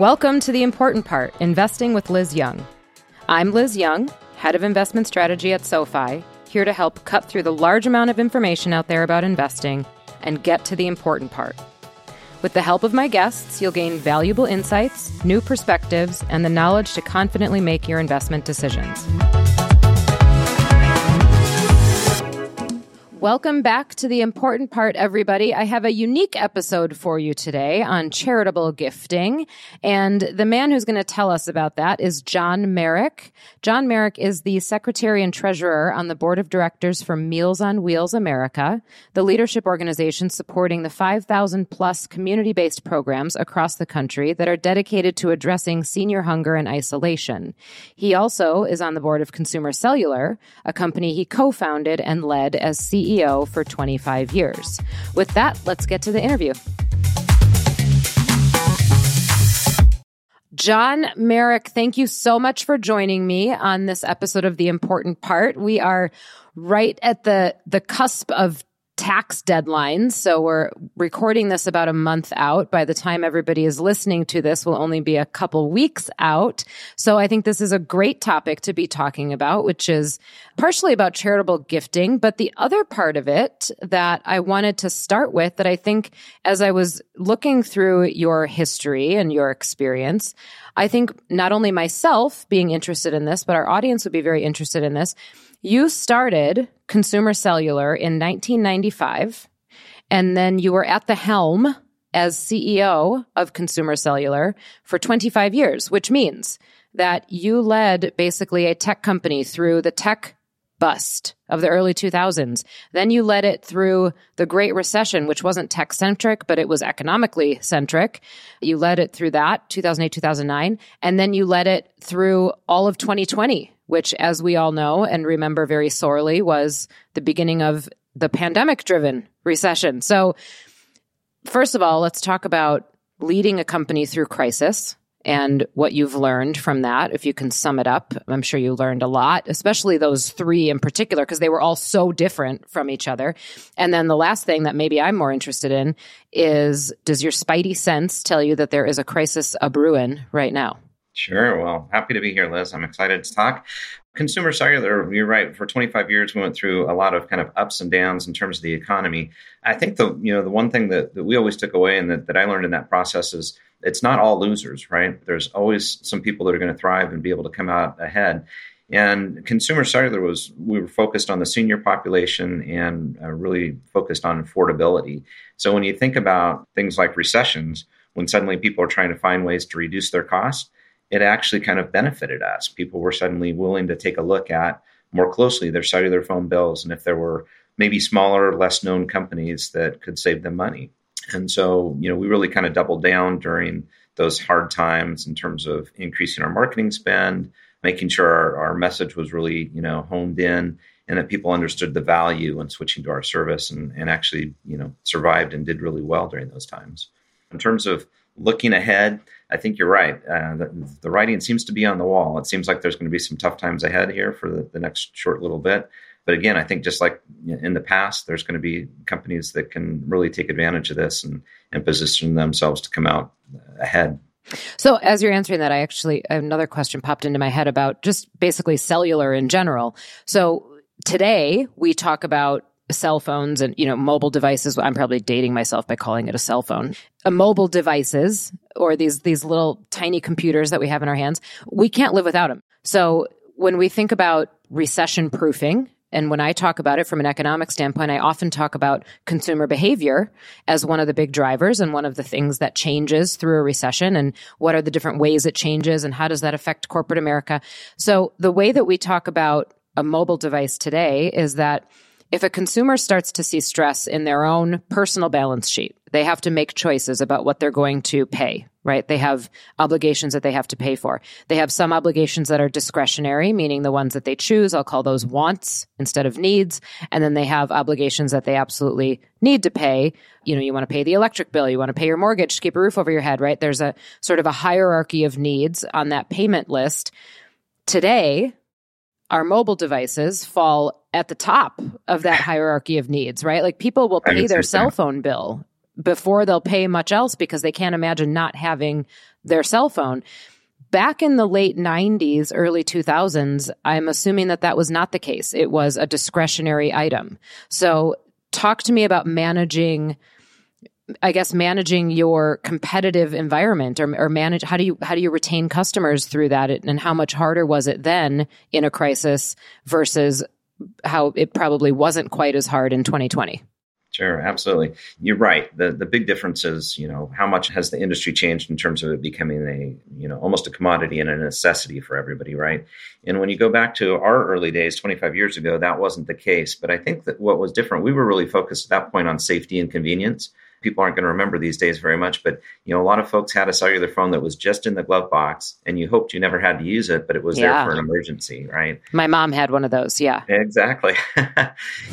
Welcome to the important part investing with Liz Young. I'm Liz Young, head of investment strategy at SoFi, here to help cut through the large amount of information out there about investing and get to the important part. With the help of my guests, you'll gain valuable insights, new perspectives, and the knowledge to confidently make your investment decisions. Welcome back to the important part, everybody. I have a unique episode for you today on charitable gifting. And the man who's going to tell us about that is John Marick. John Marick is the secretary and treasurer on the board of directors for Meals on Wheels America, the leadership organization supporting the 5,000 plus community based programs across the country that are dedicated to addressing senior hunger and isolation. He also is on the board of Consumer Cellular, a company he co founded and led as CEO CEO for 25 years. With that, let's get to the interview. John Marick, thank you so much for joining me on this episode of The Important Part. We are right at the the cusp of tax deadlines. So we're recording this about a month out. By the time everybody is listening to this, will only be a couple weeks out. So I think this is a great topic to be talking about, which is partially about charitable gifting. But the other part of it that I wanted to start with that I think as I was looking through your history and your experience, I think not only myself being interested in this, but our audience would be very interested in this you started Consumer Cellular in 1995, and then you were at the helm as CEO of Consumer Cellular for 25 years, which means that you led basically a tech company through the tech bust of the early 2000s. Then you led it through the Great Recession, which wasn't tech centric, but it was economically centric. You led it through that, 2008, 2009. And then you led it through all of 2020 which, as we all know and remember very sorely, was the beginning of the pandemic driven recession. So, first of all, let's talk about leading a company through crisis and what you've learned from that. If you can sum it up, I'm sure you learned a lot, especially those three in particular, because they were all so different from each other. And then the last thing that maybe I'm more interested in is does your spidey sense tell you that there is a crisis a brewing right now? Sure. Well, happy to be here, Liz. I'm excited to talk. Consumer cellular, you're right. For 25 years, we went through a lot of kind of ups and downs in terms of the economy. I think the you know the one thing that, that we always took away and that, that I learned in that process is it's not all losers, right? There's always some people that are going to thrive and be able to come out ahead. And consumer cellular was we were focused on the senior population and uh, really focused on affordability. So when you think about things like recessions, when suddenly people are trying to find ways to reduce their costs it actually kind of benefited us. People were suddenly willing to take a look at more closely their cellular phone bills and if there were maybe smaller, less known companies that could save them money. And so, you know, we really kind of doubled down during those hard times in terms of increasing our marketing spend, making sure our, our message was really, you know, honed in and that people understood the value in switching to our service and, and actually, you know, survived and did really well during those times. In terms of looking ahead, I think you're right. Uh, the, the, writing seems to be on the wall. It seems like there's going to be some tough times ahead here for the, the next short little bit. But again, I think just like in the past, there's going to be companies that can really take advantage of this and, and position themselves to come out ahead. So, as you're answering that, I actually another question popped into my head about just basically cellular in general. So, today we talk about cell phones and you know mobile devices i'm probably dating myself by calling it a cell phone a mobile devices or these these little tiny computers that we have in our hands we can't live without them so when we think about recession proofing and when I talk about it from an economic standpoint, I often talk about consumer behavior as one of the big drivers and one of the things that changes through a recession and what are the different ways it changes and how does that affect corporate America. So the way that we talk about a mobile device today is that if a consumer starts to see stress in their own personal balance sheet, they have to make choices about what they're going to pay, right? They have obligations that they have to pay for. They have some obligations that are discretionary, meaning the ones that they choose. I'll call those wants instead of needs. And then they have obligations that they absolutely need to pay. You know, you want to pay the electric bill, you want to pay your mortgage to keep a roof over your head, right? There's a sort of a hierarchy of needs on that payment list. Today, our mobile devices fall at the top of that hierarchy of needs, right? Like people will pay their cell phone bill before they'll pay much else because they can't imagine not having their cell phone. Back in the late 90s, early 2000s, I'm assuming that that was not the case. It was a discretionary item. So, talk to me about managing I guess managing your competitive environment or, or manage how do you how do you retain customers through that and how much harder was it then in a crisis versus how it probably wasn't quite as hard in 2020? Sure, absolutely. You're right. The the big difference is, you know, how much has the industry changed in terms of it becoming a, you know, almost a commodity and a necessity for everybody, right? And when you go back to our early days, 25 years ago, that wasn't the case. But I think that what was different, we were really focused at that point on safety and convenience people aren't going to remember these days very much, but you know, a lot of folks had a cellular phone that was just in the glove box and you hoped you never had to use it, but it was yeah. there for an emergency, right? My mom had one of those, yeah. Exactly.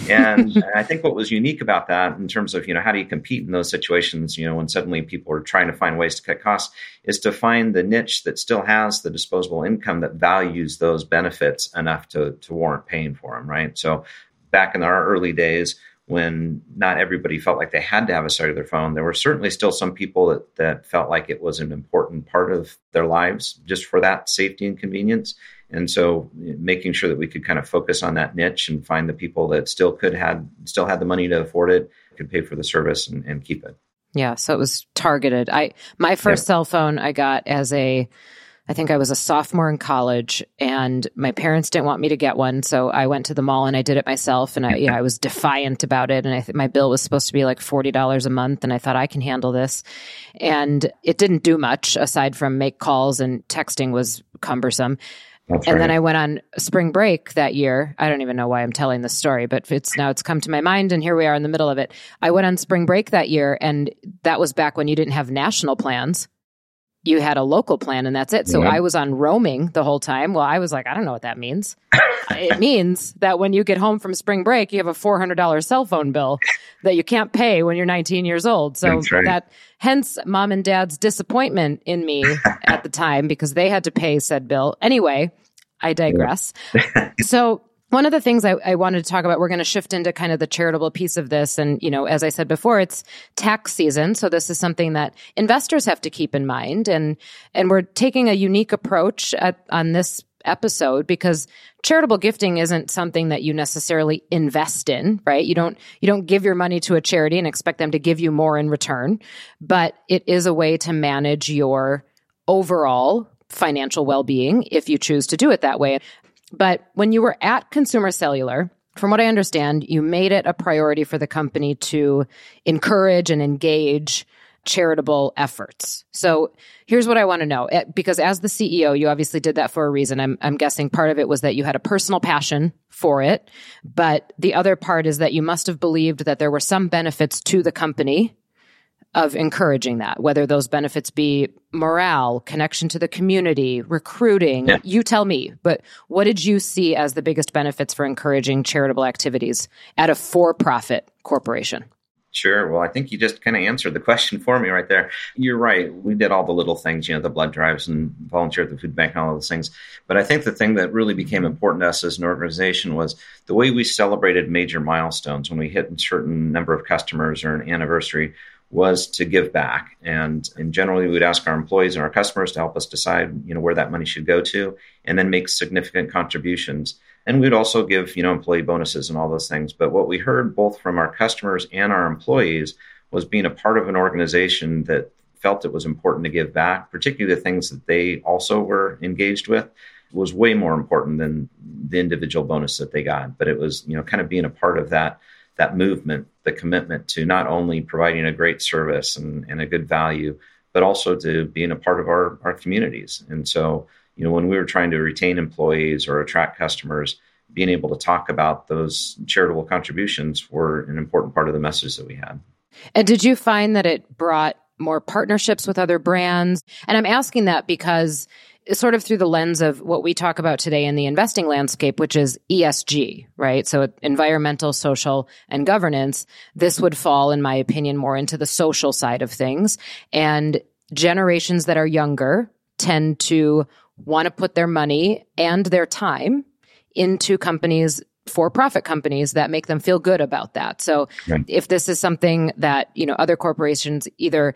and I think what was unique about that in terms of, you know, how do you compete in those situations, you know, when suddenly people are trying to find ways to cut costs is to find the niche that still has the disposable income that values those benefits enough to to warrant paying for them, right? So back in our early days, when not everybody felt like they had to have a cellular phone. There were certainly still some people that, that felt like it was an important part of their lives just for that safety and convenience. And so making sure that we could kind of focus on that niche and find the people that still could had still had the money to afford it, could pay for the service and, and keep it. Yeah. So it was targeted. I my first yeah. cell phone I got as a I think I was a sophomore in college and my parents didn't want me to get one. So I went to the mall and I did it myself. And I, yeah, I was defiant about it. And I th- my bill was supposed to be like $40 a month. And I thought I can handle this. And it didn't do much aside from make calls and texting was cumbersome. That's and right. then I went on spring break that year. I don't even know why I'm telling this story, but it's now it's come to my mind and here we are in the middle of it. I went on spring break that year and that was back when you didn't have national plans you had a local plan and that's it. So I was on roaming the whole time. Well, I was like, I don't know what that means. it means that when you get home from spring break, you have a $400 cell phone bill that you can't pay when you're 19 years old. So right. that hence mom and dad's disappointment in me at the time because they had to pay said bill. Anyway, I digress. so one of the things I, I, wanted to talk about, we're going to shift into kind of the charitable piece of this. And, you know, as I said before, it's tax season. So this is something that investors have to keep in mind. And, and we're taking a unique approach at, on this episode because charitable gifting isn't something that you necessarily invest in, right? You don't, you don't give your money to a charity and expect them to give you more in return, but it is a way to manage your overall financial well-being if you choose to do it that way. But when you were at Consumer Cellular, from what I understand, you made it a priority for the company to encourage and engage charitable efforts. So here's what I want to know eh, because as the CEO, you obviously did that for a reason. I'm, I'm guessing part of it was that you had a personal passion for it, but the other part is that you must have believed that there were some benefits to the company of encouraging that, whether those benefits be morale, connection to the community, recruiting. Yeah. You tell me, but what did you see as the biggest benefits for encouraging charitable activities at a for profit corporation? Sure. Well, I think you just kind of answered the question for me right there. You're right. We did all the little things, you know, the blood drives and volunteer at the food bank and all those things. But I think the thing that really became important to us as an organization was the way we celebrated major milestones when we hit a certain number of customers or an anniversary was to give back. And, and generally, we would ask our employees and our customers to help us decide, you know, where that money should go to, and then make significant contributions. And we'd also give, you know, employee bonuses and all those things. But what we heard both from our customers and our employees was being a part of an organization that felt it was important to give back, particularly the things that they also were engaged with was way more important than the individual bonus that they got. But it was, you know, kind of being a part of that that movement, the commitment to not only providing a great service and, and a good value, but also to being a part of our, our communities. And so, you know, when we were trying to retain employees or attract customers, being able to talk about those charitable contributions were an important part of the message that we had. And did you find that it brought more partnerships with other brands? And I'm asking that because sort of through the lens of what we talk about today in the investing landscape, which is ESG, right? So environmental, social, and governance. This would fall, in my opinion, more into the social side of things. And generations that are younger tend to want to put their money and their time into companies for profit companies that make them feel good about that. So right. if this is something that, you know, other corporations either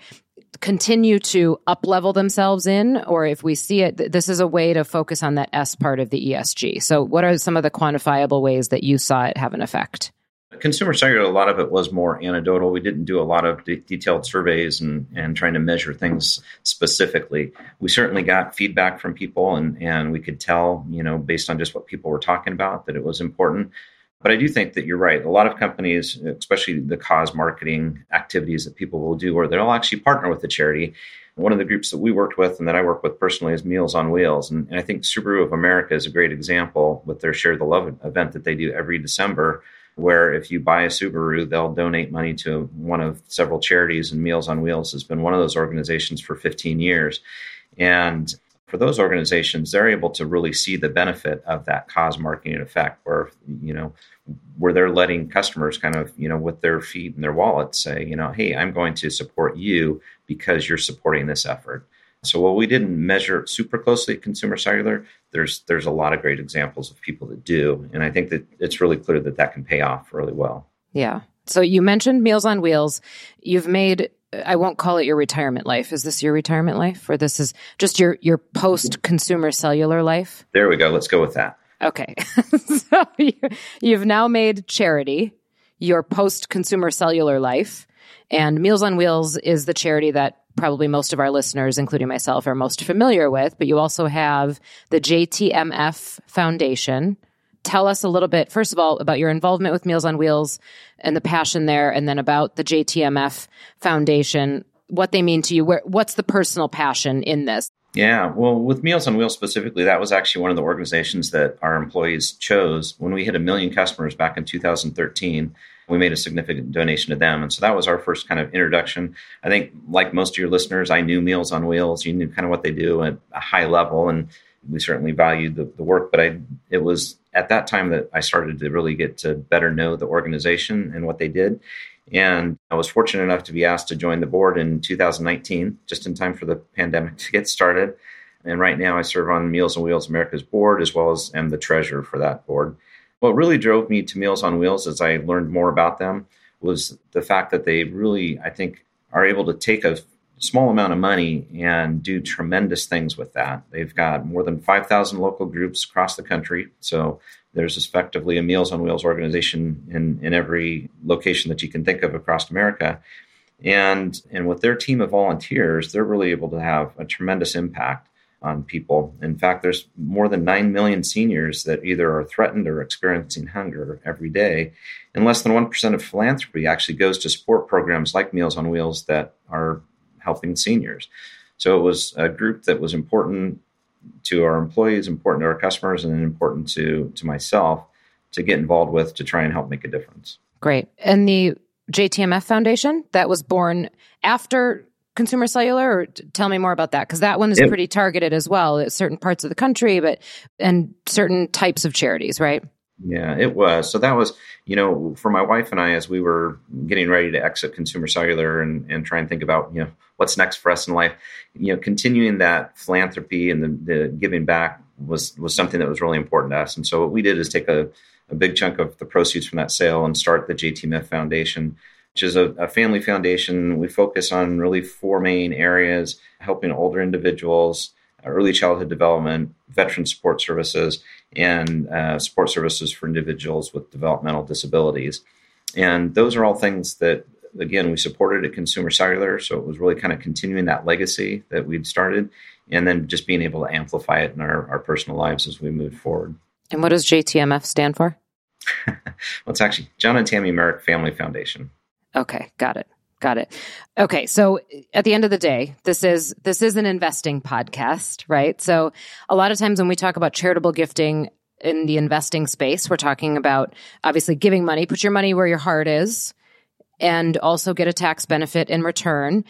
continue to up level themselves in, or if we see it, this is a way to focus on that S part of the ESG. So what are some of the quantifiable ways that you saw it have an effect? Consumer cellular, a lot of it was more anecdotal. We didn't do a lot of de- detailed surveys and, and trying to measure things specifically. We certainly got feedback from people, and, and we could tell, you know, based on just what people were talking about, that it was important. But I do think that you're right. A lot of companies, especially the cause marketing activities that people will do, where they'll actually partner with the charity. One of the groups that we worked with and that I work with personally is Meals on Wheels. And, and I think Subaru of America is a great example with their Share the Love event that they do every December where if you buy a Subaru, they'll donate money to one of several charities, and Meals on Wheels has been one of those organizations for 15 years. And for those organizations, they're able to really see the benefit of that cause marketing effect, where you know, where they're letting customers kind of you know with their feet and their wallets say, you know, hey, I'm going to support you because you're supporting this effort. So while we didn't measure super closely at Consumer Cellular, there's there's a lot of great examples of people that do, and I think that it's really clear that that can pay off really well. Yeah. So you mentioned Meals on Wheels. You've made I won't call it your retirement life. Is this your retirement life, or this is just your your post consumer cellular life? There we go. Let's go with that. Okay. so you, you've now made charity your post consumer cellular life, and Meals on Wheels is the charity that probably most of our listeners, including myself, are most familiar with. But you also have the JTMF Foundation. Tell us a little bit, first of all, about your involvement with Meals on Wheels and the passion there, and then about the JTMF Foundation, what they mean to you. Where, what's the personal passion in this? Yeah, well, with Meals on Wheels specifically, that was actually one of the organizations that our employees chose when we hit a million customers back in 2013 we made a significant donation to them. And so that was our first kind of introduction. I think, like most of your listeners, I knew Meals on Wheels. You knew kind of what they do at a high level, and we certainly valued the, the work. But I, it was at that time that I started to really get to better know the organization and what they did. And I was fortunate enough to be asked to join the board in 2019, just in time for the pandemic to get started. And right now, I serve on Meals on Wheels America's board as well as am the treasurer for that board. What really drove me to Meals on Wheels as I learned more about them was the fact that they really, I think, are able to take a small amount of money and do tremendous things with that. They've got more than 5,000 local groups across the country. So there's effectively a Meals on Wheels organization in, in every location that you can think of across America. And, and with their team of volunteers, they're really able to have a tremendous impact on people. In fact, there's more than 9 million seniors that either are threatened or experiencing hunger every day. And less than 1% of philanthropy actually goes to support programs like Meals on Wheels that are helping seniors. So it was a group that was important to our employees, important to our customers, and important to, to myself to get involved with to try and help make a difference. Great. And the JTMF Foundation that was born after consumer cellular or tell me more about that because that one is pretty targeted as well at certain parts of the country but and certain types of charities right yeah it was so that was you know for my wife and i as we were getting ready to exit consumer cellular and, and try and think about you know what's next for us in life you know continuing that philanthropy and the, the giving back was was something that was really important to us and so what we did is take a, a big chunk of the proceeds from that sale and start the jtmf foundation which is a, a, family foundation. We focus on really four main areas helping older individuals, early childhood development, veteran support services, and uh, support services for individuals with developmental disabilities. And those are all things that, again, we supported at Consumer Cellular. So it was really kind of continuing that legacy that we'd started and then just being able to amplify it in our, our personal lives as we move forward. And what does JTMF stand for? well, it's actually John and Tammy Marick Family Foundation. Okay, got it. Got it. Okay, so at the end of the day, this is this is an investing podcast, right? So a lot of times when we talk about charitable gifting in the investing space, we're talking about obviously giving money, put your money where your heart is, and also get a tax benefit in return.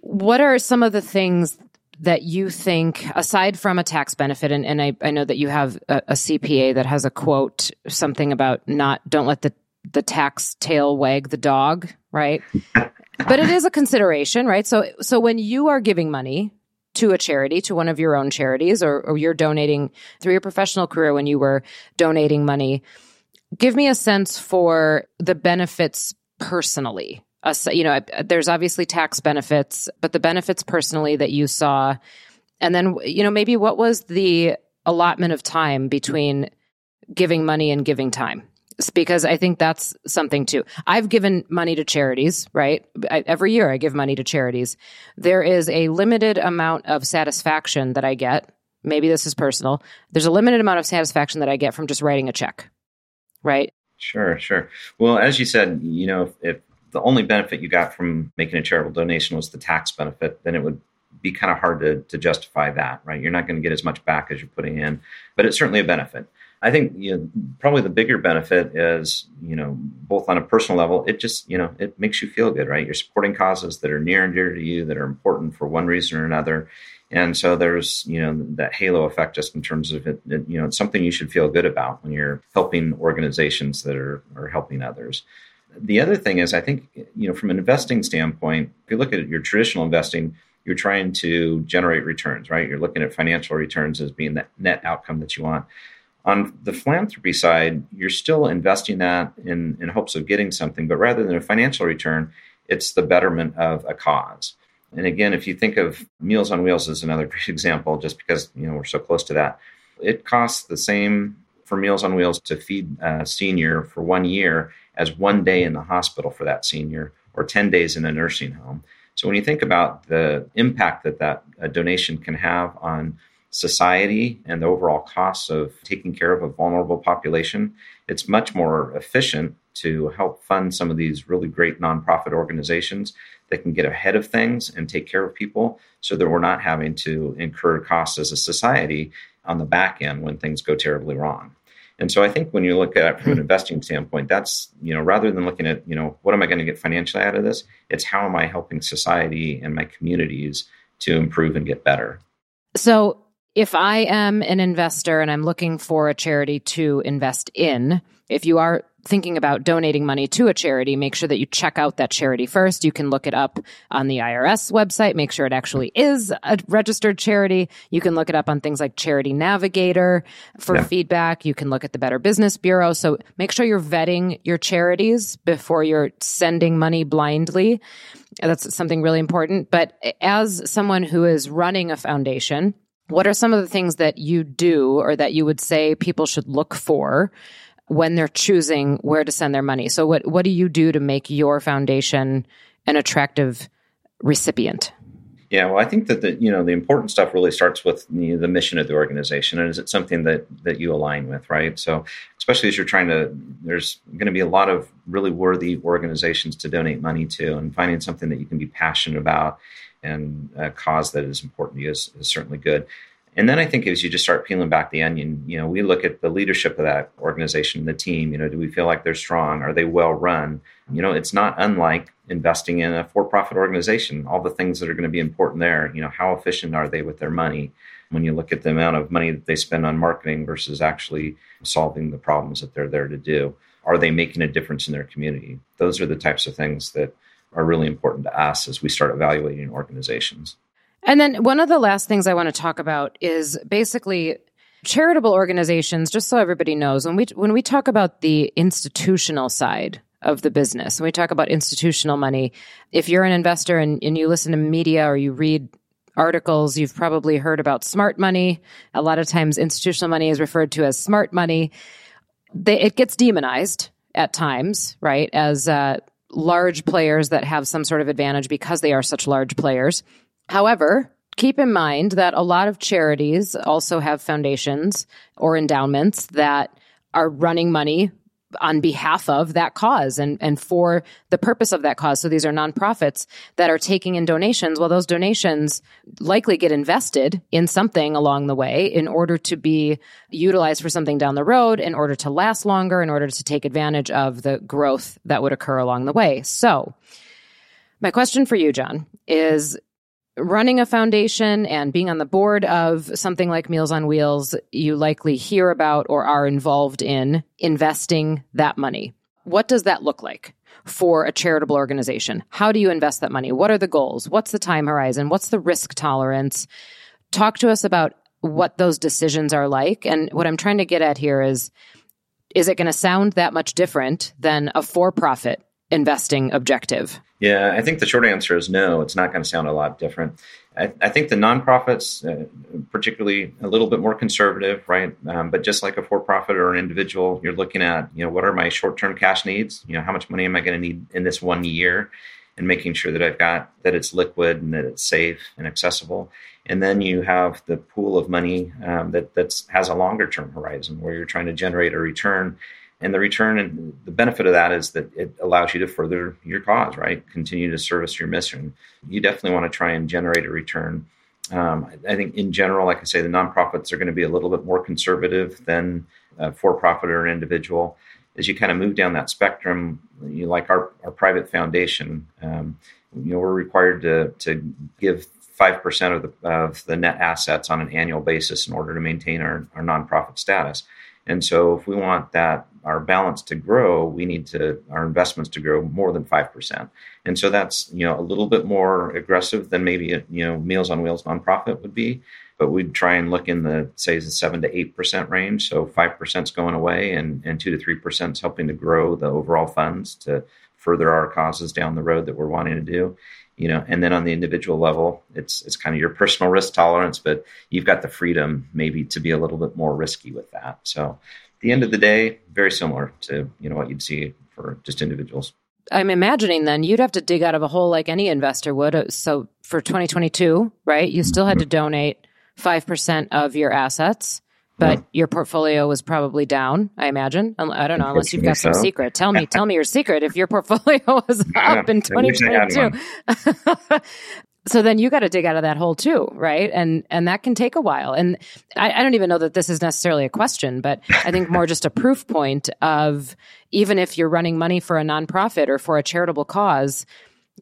What are some of the things that you think, aside from a tax benefit, and, and I, I know that you have a, a CPA that has a quote, something about not don't let the the tax tail wag the dog, right? but it is a consideration, right? So so when you are giving money to a charity, to one of your own charities, or, or you're donating through your professional career when you were donating money, give me a sense for the benefits personally. You know, there's obviously tax benefits, but the benefits personally that you saw, and then you know maybe what was the allotment of time between giving money and giving time because I think that's something too. I've given money to charities, right? I, every year I give money to charities. There is a limited amount of satisfaction that I get. Maybe this is personal. There's a limited amount of satisfaction that I get from just writing a check, right? Sure, sure. Well, as you said, you know, if, if the only benefit you got from making a charitable donation was the tax benefit, then it would be kind of hard to, to justify that, right? You're not going to get as much back as you're putting in, but it's certainly a benefit. I think you know probably the bigger benefit is you know both on a personal level it just you know it makes you feel good right? You're supporting causes that are near and dear to you that are important for one reason or another. And so there's you know that halo effect just in terms of it, it you know it's something you should feel good about when you're helping organizations that are are helping others. The other thing is I think you know from an investing standpoint if you look at your traditional investing you're trying to generate returns right? You're looking at financial returns as being the net outcome that you want on the philanthropy side, you're still investing that in, in hopes of getting something, but rather than a financial return, it's the betterment of a cause. And again, if you think of Meals on Wheels as another great example, just because you know we're so close to that, it costs the same for Meals on Wheels to feed a senior for one year as one day in the hospital for that senior, or ten days in a nursing home. So when you think about the impact that that uh, donation can have on society and the overall costs of taking care of a vulnerable population, it's much more efficient to help fund some of these really great nonprofit organizations that can get ahead of things and take care of people so that we're not having to incur costs as a society on the back end when things go terribly wrong. And so I think when you look at it from an hmm. investing standpoint, that's, you know, rather than looking at, you know, what am I going to get financially out of this? It's how am I helping society and my communities to improve and get better. So if I am an investor and I'm looking for a charity to invest in, if you are thinking about donating money to a charity, make sure that you check out that charity first. You can look it up on the IRS website, make sure it actually is a registered charity. You can look it up on things like Charity Navigator for yeah. feedback. You can look at the Better Business Bureau. So make sure you're vetting your charities before you're sending money blindly. That's something really important. But as someone who is running a foundation, what are some of the things that you do or that you would say people should look for when they're choosing where to send their money? So what what do you do to make your foundation an attractive recipient? Yeah, well, I think that the you know the important stuff really starts with the, the mission of the organization, and is it something that that you align with, right? So, especially as you're trying to, there's going to be a lot of really worthy organizations to donate money to, and finding something that you can be passionate about and a cause that is important to you is, is certainly good. And then I think as you just start peeling back the onion, you know, we look at the leadership of that organization, the team. You know, do we feel like they're strong? Are they well run? You know, it's not unlike investing in a for-profit organization. All the things that are going to be important there. You know, how efficient are they with their money? When you look at the amount of money that they spend on marketing versus actually solving the problems that they're there to do, are they making a difference in their community? Those are the types of things that are really important to us as we start evaluating organizations. And then one of the last things I want to talk about is basically charitable organizations just so everybody knows when we when we talk about the institutional side of the business when we talk about institutional money if you're an investor and, and you listen to media or you read articles you've probably heard about smart money a lot of times institutional money is referred to as smart money they, it gets demonized at times right as uh, large players that have some sort of advantage because they are such large players. However, keep in mind that a lot of charities also have foundations or endowments that are running money on behalf of that cause and, and for the purpose of that cause. So these are nonprofits that are taking in donations. Well, those donations likely get invested in something along the way in order to be utilized for something down the road, in order to last longer, in order to take advantage of the growth that would occur along the way. So, my question for you, John, is running a foundation and being on the board of something like Meals on Wheels, you likely hear about or are involved in investing that money. What does that look like for a charitable organization? How do you invest that money? What are the goals? What's the time horizon? What's the risk tolerance? Talk to us about what those decisions are like. And what I'm trying to get at here is is it going to sound that much different than a for profit investing objective? Yeah, I think the short answer is no. It's not going to sound a lot different. I, I think the nonprofits, uh, particularly a little bit more conservative, right? Um, but just like a for-profit or an individual, you're looking at, you know, what are my short-term cash needs? You know, how much money am I going to need in this one year? And making sure that I've got that it's liquid and that it's safe and accessible. And then you have the pool of money um, that that's has a longer term horizon where you're trying to generate a return and the return and the benefit of that is that it allows you to further your cause right? Continue to service your mission. You definitely want to try and generate a return. Um, I think in general like i say the nonprofits are going to be a little bit more conservative than for profit or an individual. As you kind of move down that spectrum you like our, our private foundation um, you know we're required to to give 5% of the, of the net assets on an annual basis in order to maintain our, our nonprofit status. And so, if we want that our balance to grow, we need to our investments to grow more than five percent. And so that's you know a little bit more aggressive than maybe a, you know Meals on Wheels nonprofit would be. But we'd try and look in the say the seven to eight percent range. So five percent is going away, and and two to three percent is helping to grow the overall funds to further our causes down the road that we're wanting to do you know and then on the individual level it's it's kind of your personal risk tolerance but you've got the freedom maybe to be a little bit more risky with that so the end of the day very similar to you know what you'd see for just individuals i'm imagining then you'd have to dig out of a hole like any investor would uh, so for 2022 right you still had to mm-hmm. donate 5% of your assets but yeah. your portfolio was probably down, I imagine. I don't know, unless you've got some secret. Tell me, tell me your secret if your portfolio was up in 2022. so then you got to dig out of that hole too, right? And and that can take a while. And I, I don't even know that this is necessarily a question, but I think more just a proof point of even if you're running money for a nonprofit or for a charitable cause,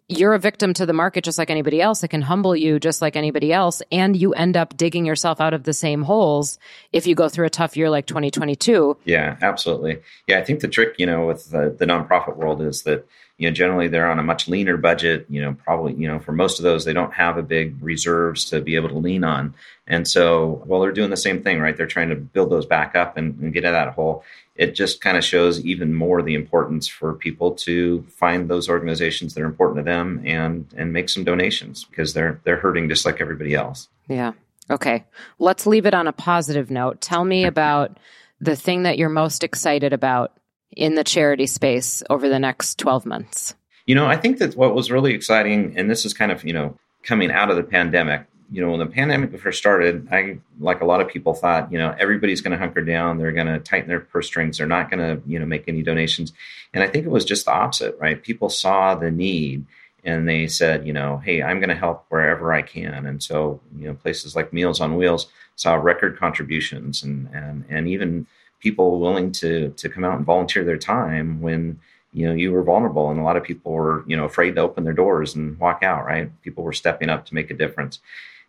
you're a victim to the market just like anybody else. It can humble you just like anybody else. And you end up digging yourself out of the same holes if you go through a tough year like 2022. Yeah, absolutely. Yeah, I think the trick, you know, with the, the nonprofit world is that, you know, generally they're on a much leaner budget. You know, probably, you know, for most of those, they don't have a big reserves to be able to lean on. And so, well, they're doing the same thing, right? They're trying to build those back up and, and get out of that hole it just kind of shows even more the importance for people to find those organizations that are important to them and and make some donations because they're they're hurting just like everybody else. Yeah. Okay. Let's leave it on a positive note. Tell me about the thing that you're most excited about in the charity space over the next 12 months. You know, I think that what was really exciting and this is kind of, you know, coming out of the pandemic you know, when the pandemic first started, I, like a lot of people, thought, you know, everybody's going to hunker down. They're going to tighten their purse strings. They're not going to, you know, make any donations. And I think it was just the opposite, right? People saw the need and they said, you know, hey, I'm going to help wherever I can. And so, you know, places like Meals on Wheels saw record contributions and, and, and even people willing to, to come out and volunteer their time when, you know, you were vulnerable and a lot of people were, you know, afraid to open their doors and walk out, right? People were stepping up to make a difference.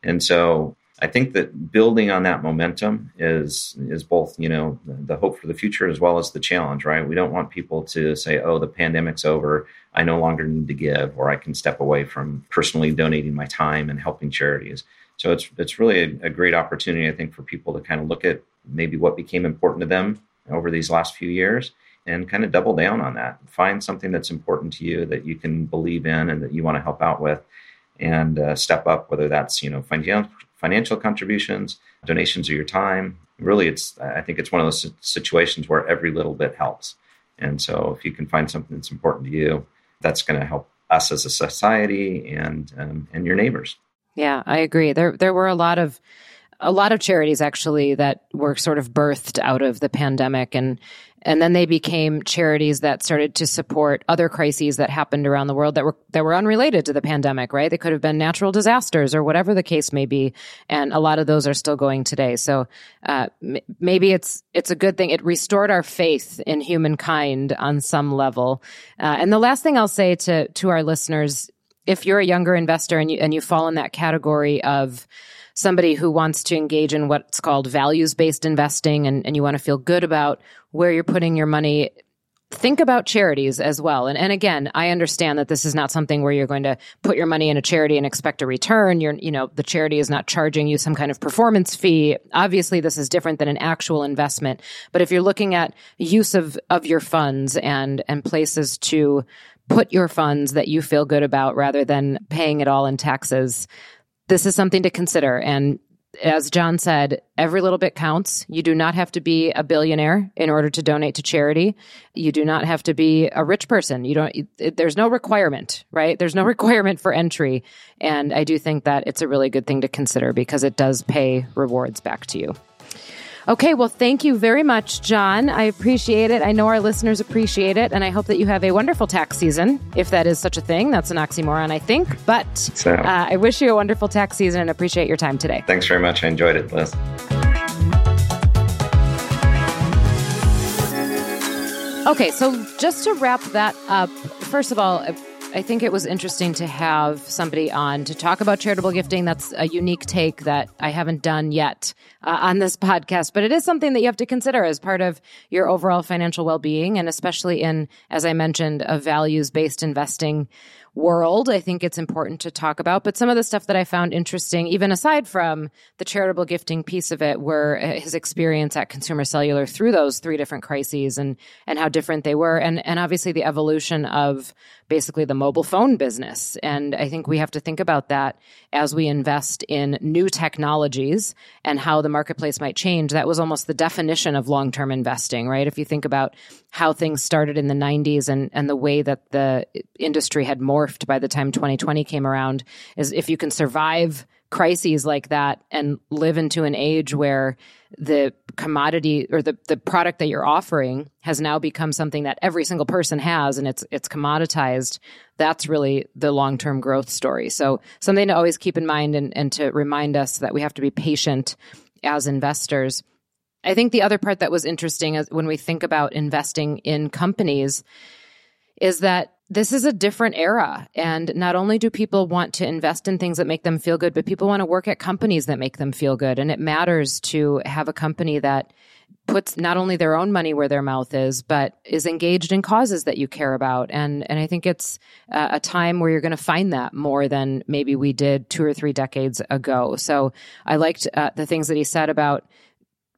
And so I think that building on that momentum is is both, you know, the hope for the future as well as the challenge, right? We don't want people to say, "Oh, the pandemic's over. I no longer need to give or I can step away from personally donating my time and helping charities." So it's it's really a, a great opportunity I think for people to kind of look at maybe what became important to them over these last few years and kind of double down on that. Find something that's important to you that you can believe in and that you want to help out with and uh, step up, whether that's you know financial financial contributions, donations of your time. Really, it's I think it's one of those situations where every little bit helps. And so, if you can find something that's important to you, that's going to help us as a society and um, and your neighbors. Yeah, I agree. There there were a lot of a lot of charities actually that were sort of birthed out of the pandemic and and then they became charities that started to support other crises that happened around the world that were that were unrelated to the pandemic right? They could have been natural disasters or whatever the case may be. And a lot of those are still going today. So uh, m- maybe it's it's a good thing. It restored our faith in humankind on some level. Uh, and the last thing i'll say to to our listeners if you're a younger investor and you and you fall in that category of somebody who wants to engage in what's called values based investing and, and you want to feel good about where you're putting your money think about charities as well. And, and again, I understand that this is not something where you're going to put your money in a charity and expect a return. You're, you know, the charity is not charging you some kind of performance fee. Obviously, this is different than an actual investment. But if you're looking at use of, of your funds and, and places to put your funds that you feel good about rather than paying it all in taxes, this is something to consider. And as John said, every little bit counts. You do not have to be a billionaire in order to donate to charity. You do not have to be a rich person. You don't, it, there's no requirement, right? There's no requirement for entry. And I do think that it's a really good thing to consider because it does pay rewards back to you. Okay, well, thank you very much, John. I appreciate it. I know our listeners appreciate it, and I hope that you have a wonderful tax season, if that is such a thing. That's an oxymoron, I think. But so, uh, I wish you a wonderful tax season and appreciate your time today. Thanks very much. I enjoyed it, Liz. Okay, so just to wrap that up, first of all, I think it was interesting to have somebody on to talk about charitable gifting. That's a unique take that I haven't done yet uh, on this podcast, but it is something that you have to consider as part of your overall financial well being. And especially in, as I mentioned, a values based investing world, I think it's important to talk about. But some of the stuff that I found interesting, even aside from the charitable gifting piece of it, were uh, his experience at Consumer Cellular through those three different crises and and how different they were, and and obviously the evolution of basically the mobile phone business. And I think we have to think about that as we invest in new technologies and how the marketplace might change. That was almost the definition of long term investing, right? If you think about how things started in the 90s and, and the way that the industry had morphed by the time 2020 came around, is if you can survive crises like that and live into an age where the commodity or the, the product that you're offering has now become something that every single person has and it's it's commoditized that's really the long-term growth story. So something to always keep in mind and, and to remind us that we have to be patient as investors. I think the other part that was interesting is when we think about investing in companies is that this is a different era. And not only do people want to invest in things that make them feel good, but people want to work at companies that make them feel good. And it matters to have a company that puts not only their own money where their mouth is, but is engaged in causes that you care about. And and I think it's a time where you're going to find that more than maybe we did two or three decades ago. So I liked uh, the things that he said about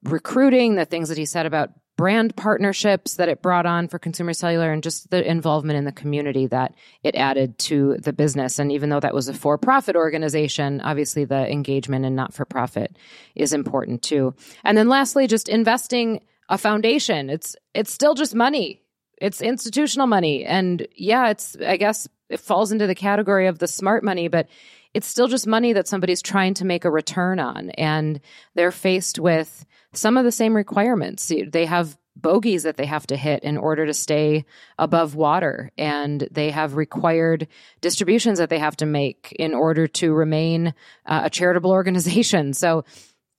recruiting, the things that he said about brand partnerships that it brought on for consumer cellular and just the involvement in the community that it added to the business. And even though that was a for-profit organization obviously the engagement in not-for-profit is important too. And then lastly just investing a foundation. It's it's still just money. It's institutional money. And yeah it's i guess it falls into the category of the smart money but it's still just money that somebody's trying to make a return on and they're faced with some of the same requirements. They have bogeys that they have to hit in order to stay above water and they have required distributions that they have to make in order to remain uh, a charitable organization so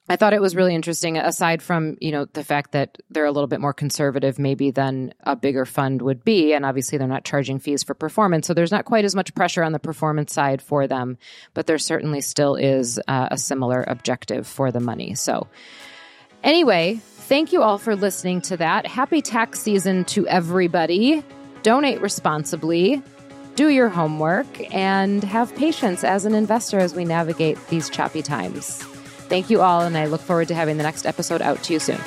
i thought it was really interesting aside from you know the fact that they're a little bit more conservative maybe than a bigger fund would be and obviously they're not charging fees for performance so there's not quite as much pressure on the performance side for them but there certainly still is uh, a similar objective for the money so Anyway, thank you all for listening to that. Happy tax season to everybody. Donate responsibly, do your homework, and have patience as an investor as we navigate these choppy times. Thank you all, and I look forward to having the next episode out to you soon.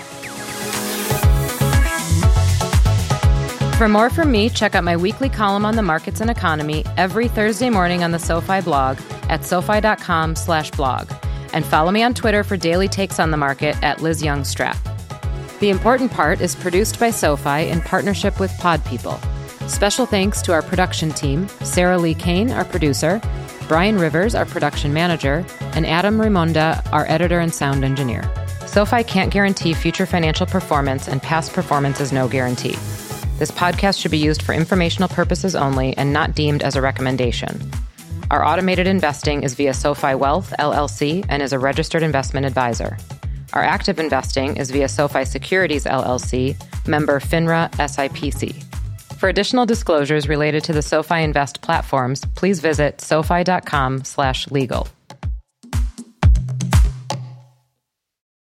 For more from me, check out my weekly column on the markets and economy every Thursday morning on the SoFi blog at sofi.com slash blog and follow me on Twitter for daily takes on the market at Liz Young Strat. The important part is produced by SoFi in partnership with Pod People. Special thanks to our production team Sarah Lee Kane, our producer, Brian Rivers, our production manager, and Adam Rimonda, our editor and sound engineer. SoFi can't guarantee future financial performance, and past performance is no guarantee. This podcast should be used for informational purposes only and not deemed as a recommendation. Our automated investing is via SoFi Wealth, LLC, and is a registered investment advisor. Our active investing is via SoFi Securities, LLC, member FINRA SIPC. For additional disclosures related to the SoFi Invest platforms, please visit sofi.com slash legal.